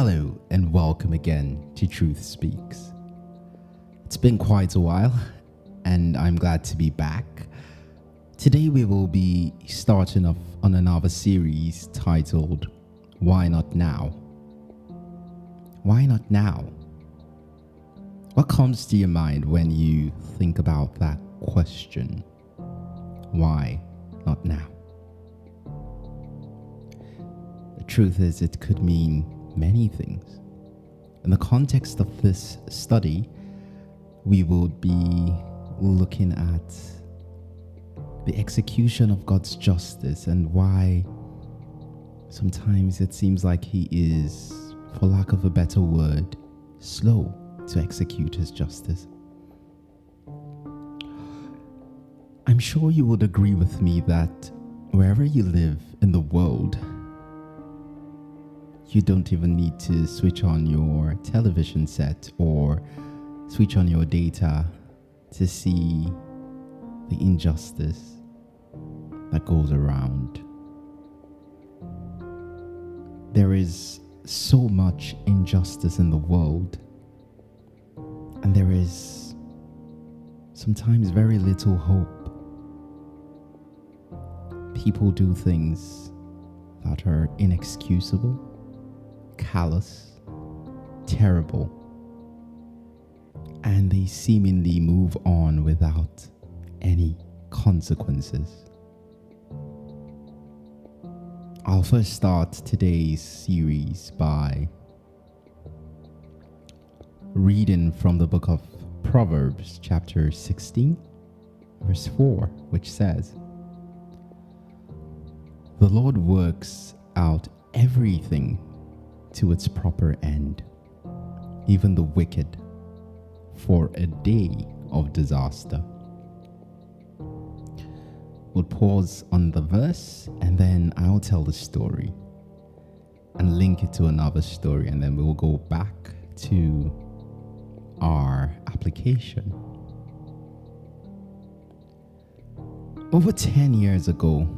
Hello, and welcome again to Truth Speaks. It's been quite a while, and I'm glad to be back. Today, we will be starting off on another series titled Why Not Now? Why not now? What comes to your mind when you think about that question? Why not now? The truth is, it could mean many things. In the context of this study, we will be looking at the execution of God's justice and why sometimes it seems like He is, for lack of a better word, slow to execute His justice. I'm sure you would agree with me that wherever you live in the world, you don't even need to switch on your television set or switch on your data to see the injustice that goes around. There is so much injustice in the world, and there is sometimes very little hope. People do things that are inexcusable callous, terrible, and they seemingly move on without any consequences. I'll first start today's series by reading from the book of Proverbs, chapter 16, verse 4, which says, The Lord works out everything to its proper end, even the wicked, for a day of disaster. We'll pause on the verse and then I'll tell the story and link it to another story, and then we'll go back to our application. Over 10 years ago,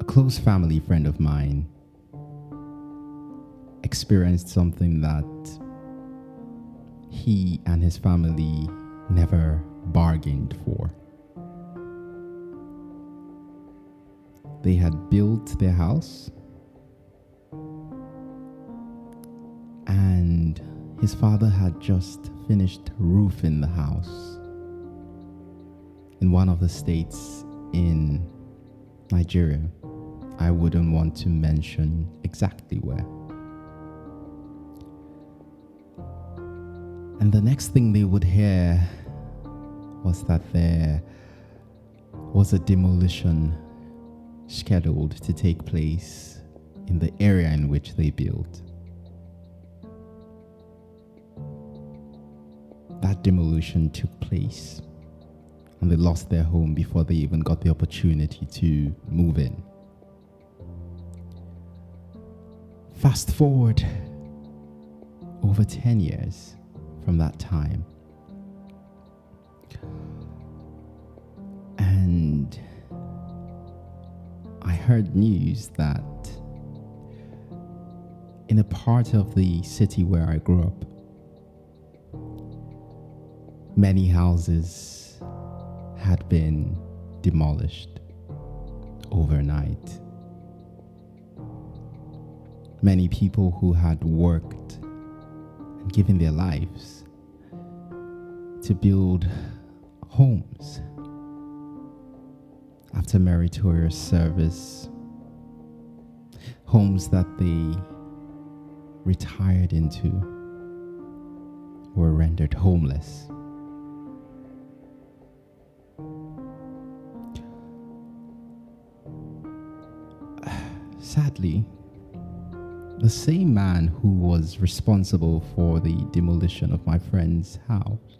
a close family friend of mine experienced something that he and his family never bargained for. They had built their house, and his father had just finished roofing the house in one of the states in Nigeria. I wouldn't want to mention exactly where. And the next thing they would hear was that there was a demolition scheduled to take place in the area in which they built. That demolition took place and they lost their home before they even got the opportunity to move in. Fast forward over 10 years from that time. And I heard news that in a part of the city where I grew up, many houses had been demolished overnight. Many people who had worked given their lives to build homes after meritorious service, homes that they retired into were rendered homeless. Sadly, the same man who was responsible for the demolition of my friend's house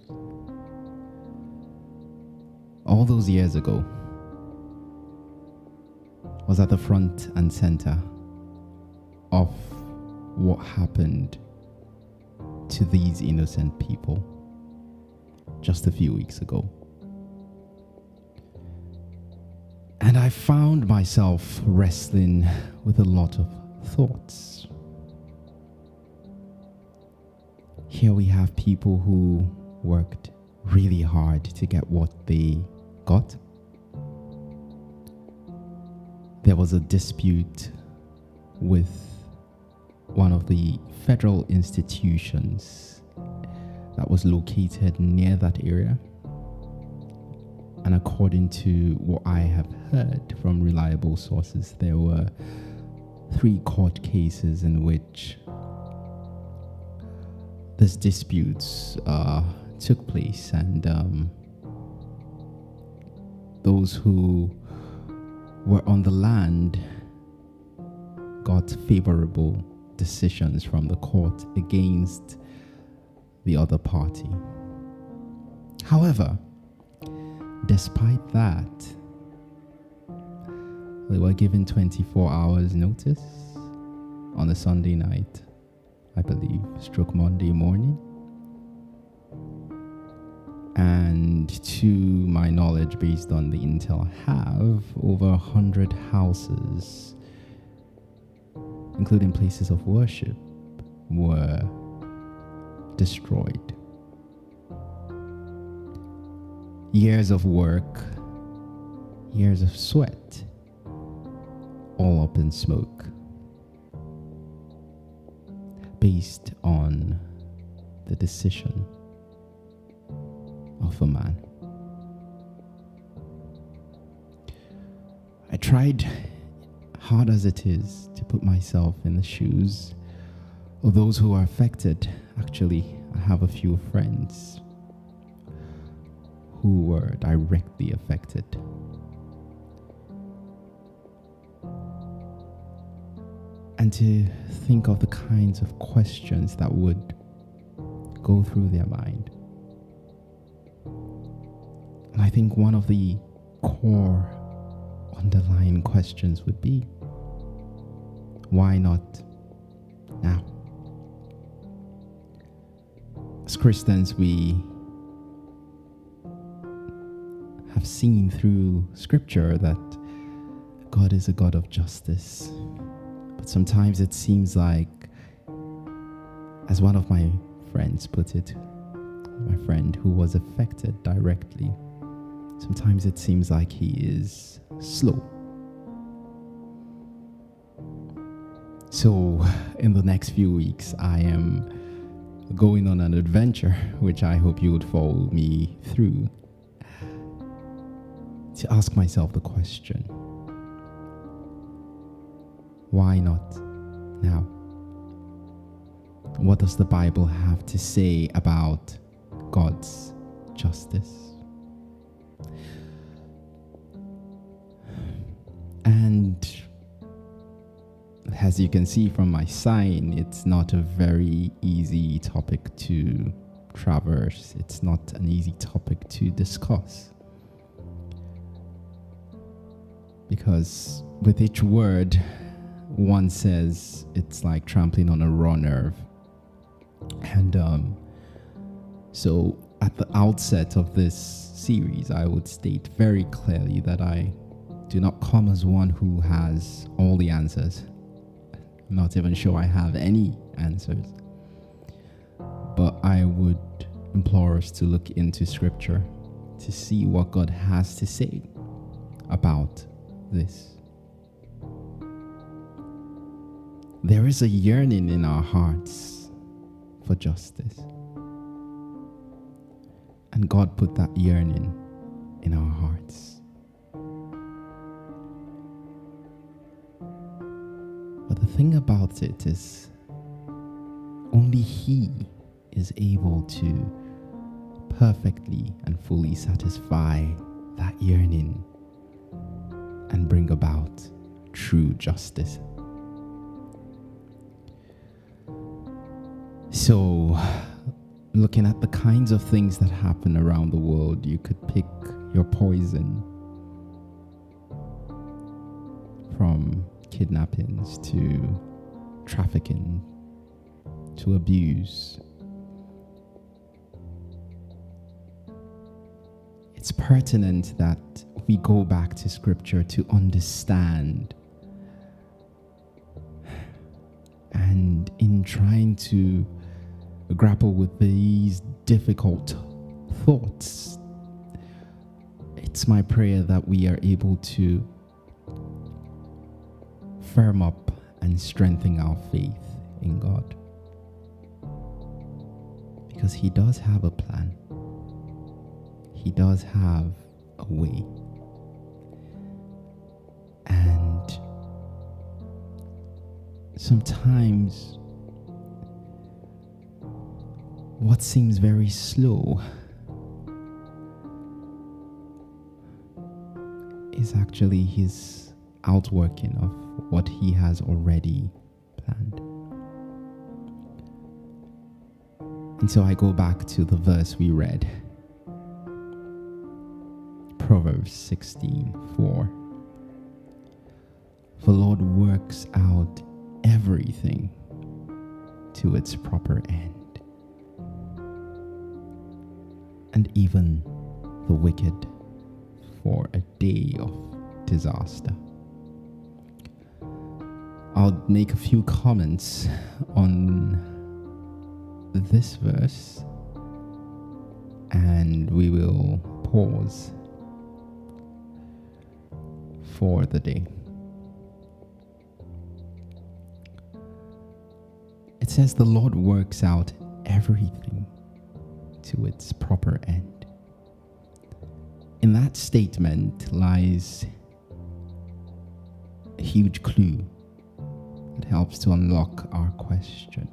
all those years ago was at the front and center of what happened to these innocent people just a few weeks ago. And I found myself wrestling with a lot of thoughts here we have people who worked really hard to get what they got. There was a dispute with one of the federal institutions that was located near that area. And according to what I have heard from reliable sources, there were three court cases in which these disputes uh, took place, and um, those who were on the land got favorable decisions from the court against the other party. However, despite that, they were given 24 hours notice on a Sunday night I believe, stroke Monday morning. And to my knowledge, based on the intel I have, over a hundred houses, including places of worship, were destroyed. Years of work, years of sweat, all up in smoke based on the decision of a man. I tried, hard as it is, to put myself in the shoes of those who are affected. Actually, I have a few friends who were directly affected. And to think of the kinds of questions that would go through their mind. And I think one of the core underlying questions would be why not now? As Christians, we have seen through scripture that God is a God of justice sometimes it seems like, as one of my friends put it, my friend who was affected directly, sometimes it seems like he is slow. So, in the next few weeks, I am going on an adventure, which I hope you would follow me through, to ask myself the question why not now? What does the Bible have to say about God's justice? And as you can see from my sign, it's not a very easy topic to traverse. It's not an easy topic to discuss. Because with each word, one says it's like trampling on a raw nerve. And um, so at the outset of this series, I would state very clearly that I do not come as one who has all the answers. I'm not even sure I have any answers. But I would implore us to look into scripture to see what God has to say about this. There is a yearning in our hearts for justice. And God put that yearning in our hearts. But the thing about it is, only He is able to perfectly and fully satisfy that yearning and bring about true justice. So, looking at the kinds of things that happen around the world, you could pick your poison from kidnappings to trafficking to abuse. It's pertinent that we go back to scripture to understand. And in trying to grapple with these difficult thoughts, it's my prayer that we are able to firm up and strengthen our faith in God. Because He does have a plan, He does have a way. And sometimes what seems very slow is actually his outworking of what he has already planned. And so I go back to the verse we read Proverbs 16 4. The Lord works out everything to its proper end, and even the wicked for a day of disaster. I'll make a few comments on this verse and we will pause for the day. It says the Lord works out everything to its proper end. In that statement lies a huge clue that helps to unlock our question.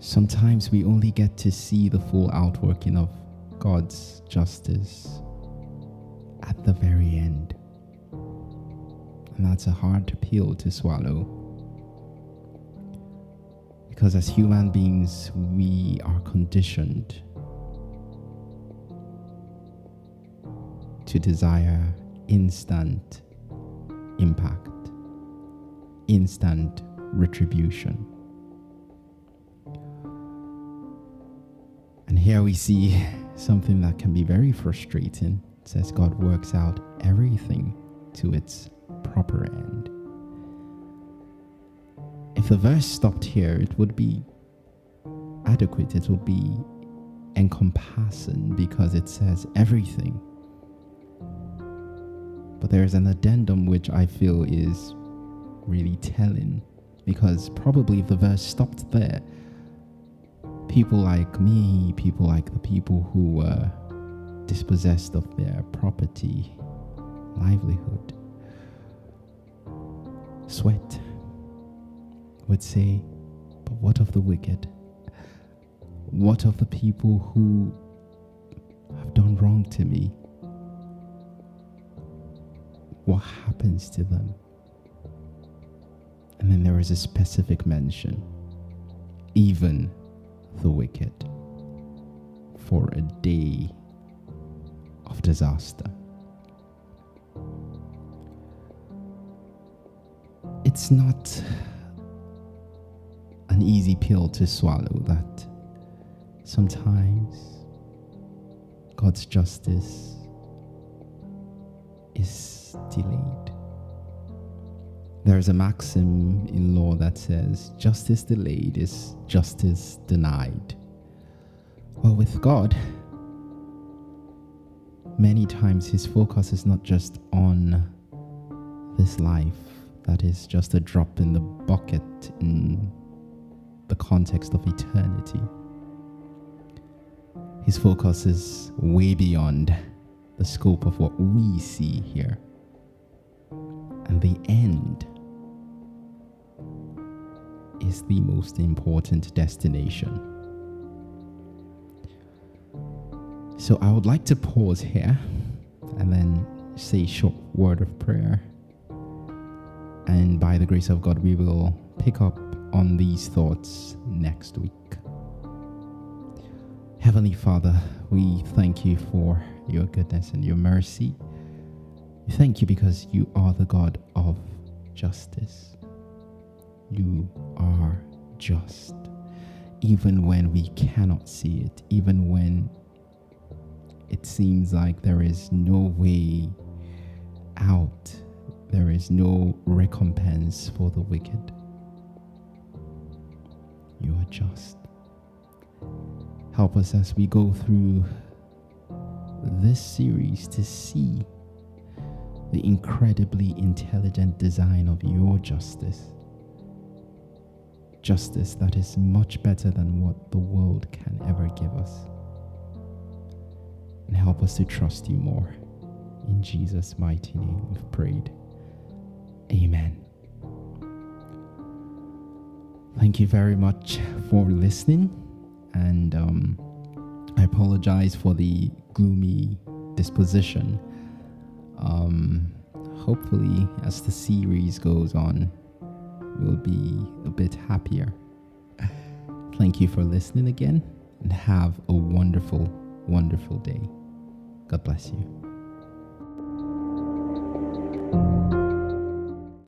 Sometimes we only get to see the full outworking of God's justice at the very end. And that's a hard pill to swallow. Because as human beings, we are conditioned to desire instant impact, instant retribution. And here we see something that can be very frustrating. It says God works out everything to its proper end. If the verse stopped here, it would be adequate, it would be encompassing because it says everything. But there's an addendum which I feel is really telling because probably if the verse stopped there, people like me, people like the people who were dispossessed of their property, livelihood, sweat, would say, But what of the wicked? What of the people who have done wrong to me? What happens to them? And then there is a specific mention, even the wicked, for a day of disaster. It's not an easy pill to swallow that sometimes God's justice is delayed. There is a maxim in law that says justice delayed is justice denied. Well, with God, many times his focus is not just on this life, that is just a drop in the bucket in the context of eternity. His focus is way beyond the scope of what we see here. And the end is the most important destination. So I would like to pause here and then say a short word of prayer. And by the grace of God, we will pick up on these thoughts next week. Heavenly Father, we thank you for your goodness and your mercy. We thank you because you are the God of justice. You are just, even when we cannot see it, even when it seems like there is no way out, there is no recompense for the wicked. You are just. Help us as we go through this series to see the incredibly intelligent design of your justice. Justice that is much better than what the world can ever give us. And help us to trust you more. In Jesus' mighty name we've prayed. Amen thank you very much for listening, and um, I apologize for the gloomy disposition. Um, hopefully, as the series goes on, we'll be a bit happier. Thank you for listening again, and have a wonderful, wonderful day. God bless you.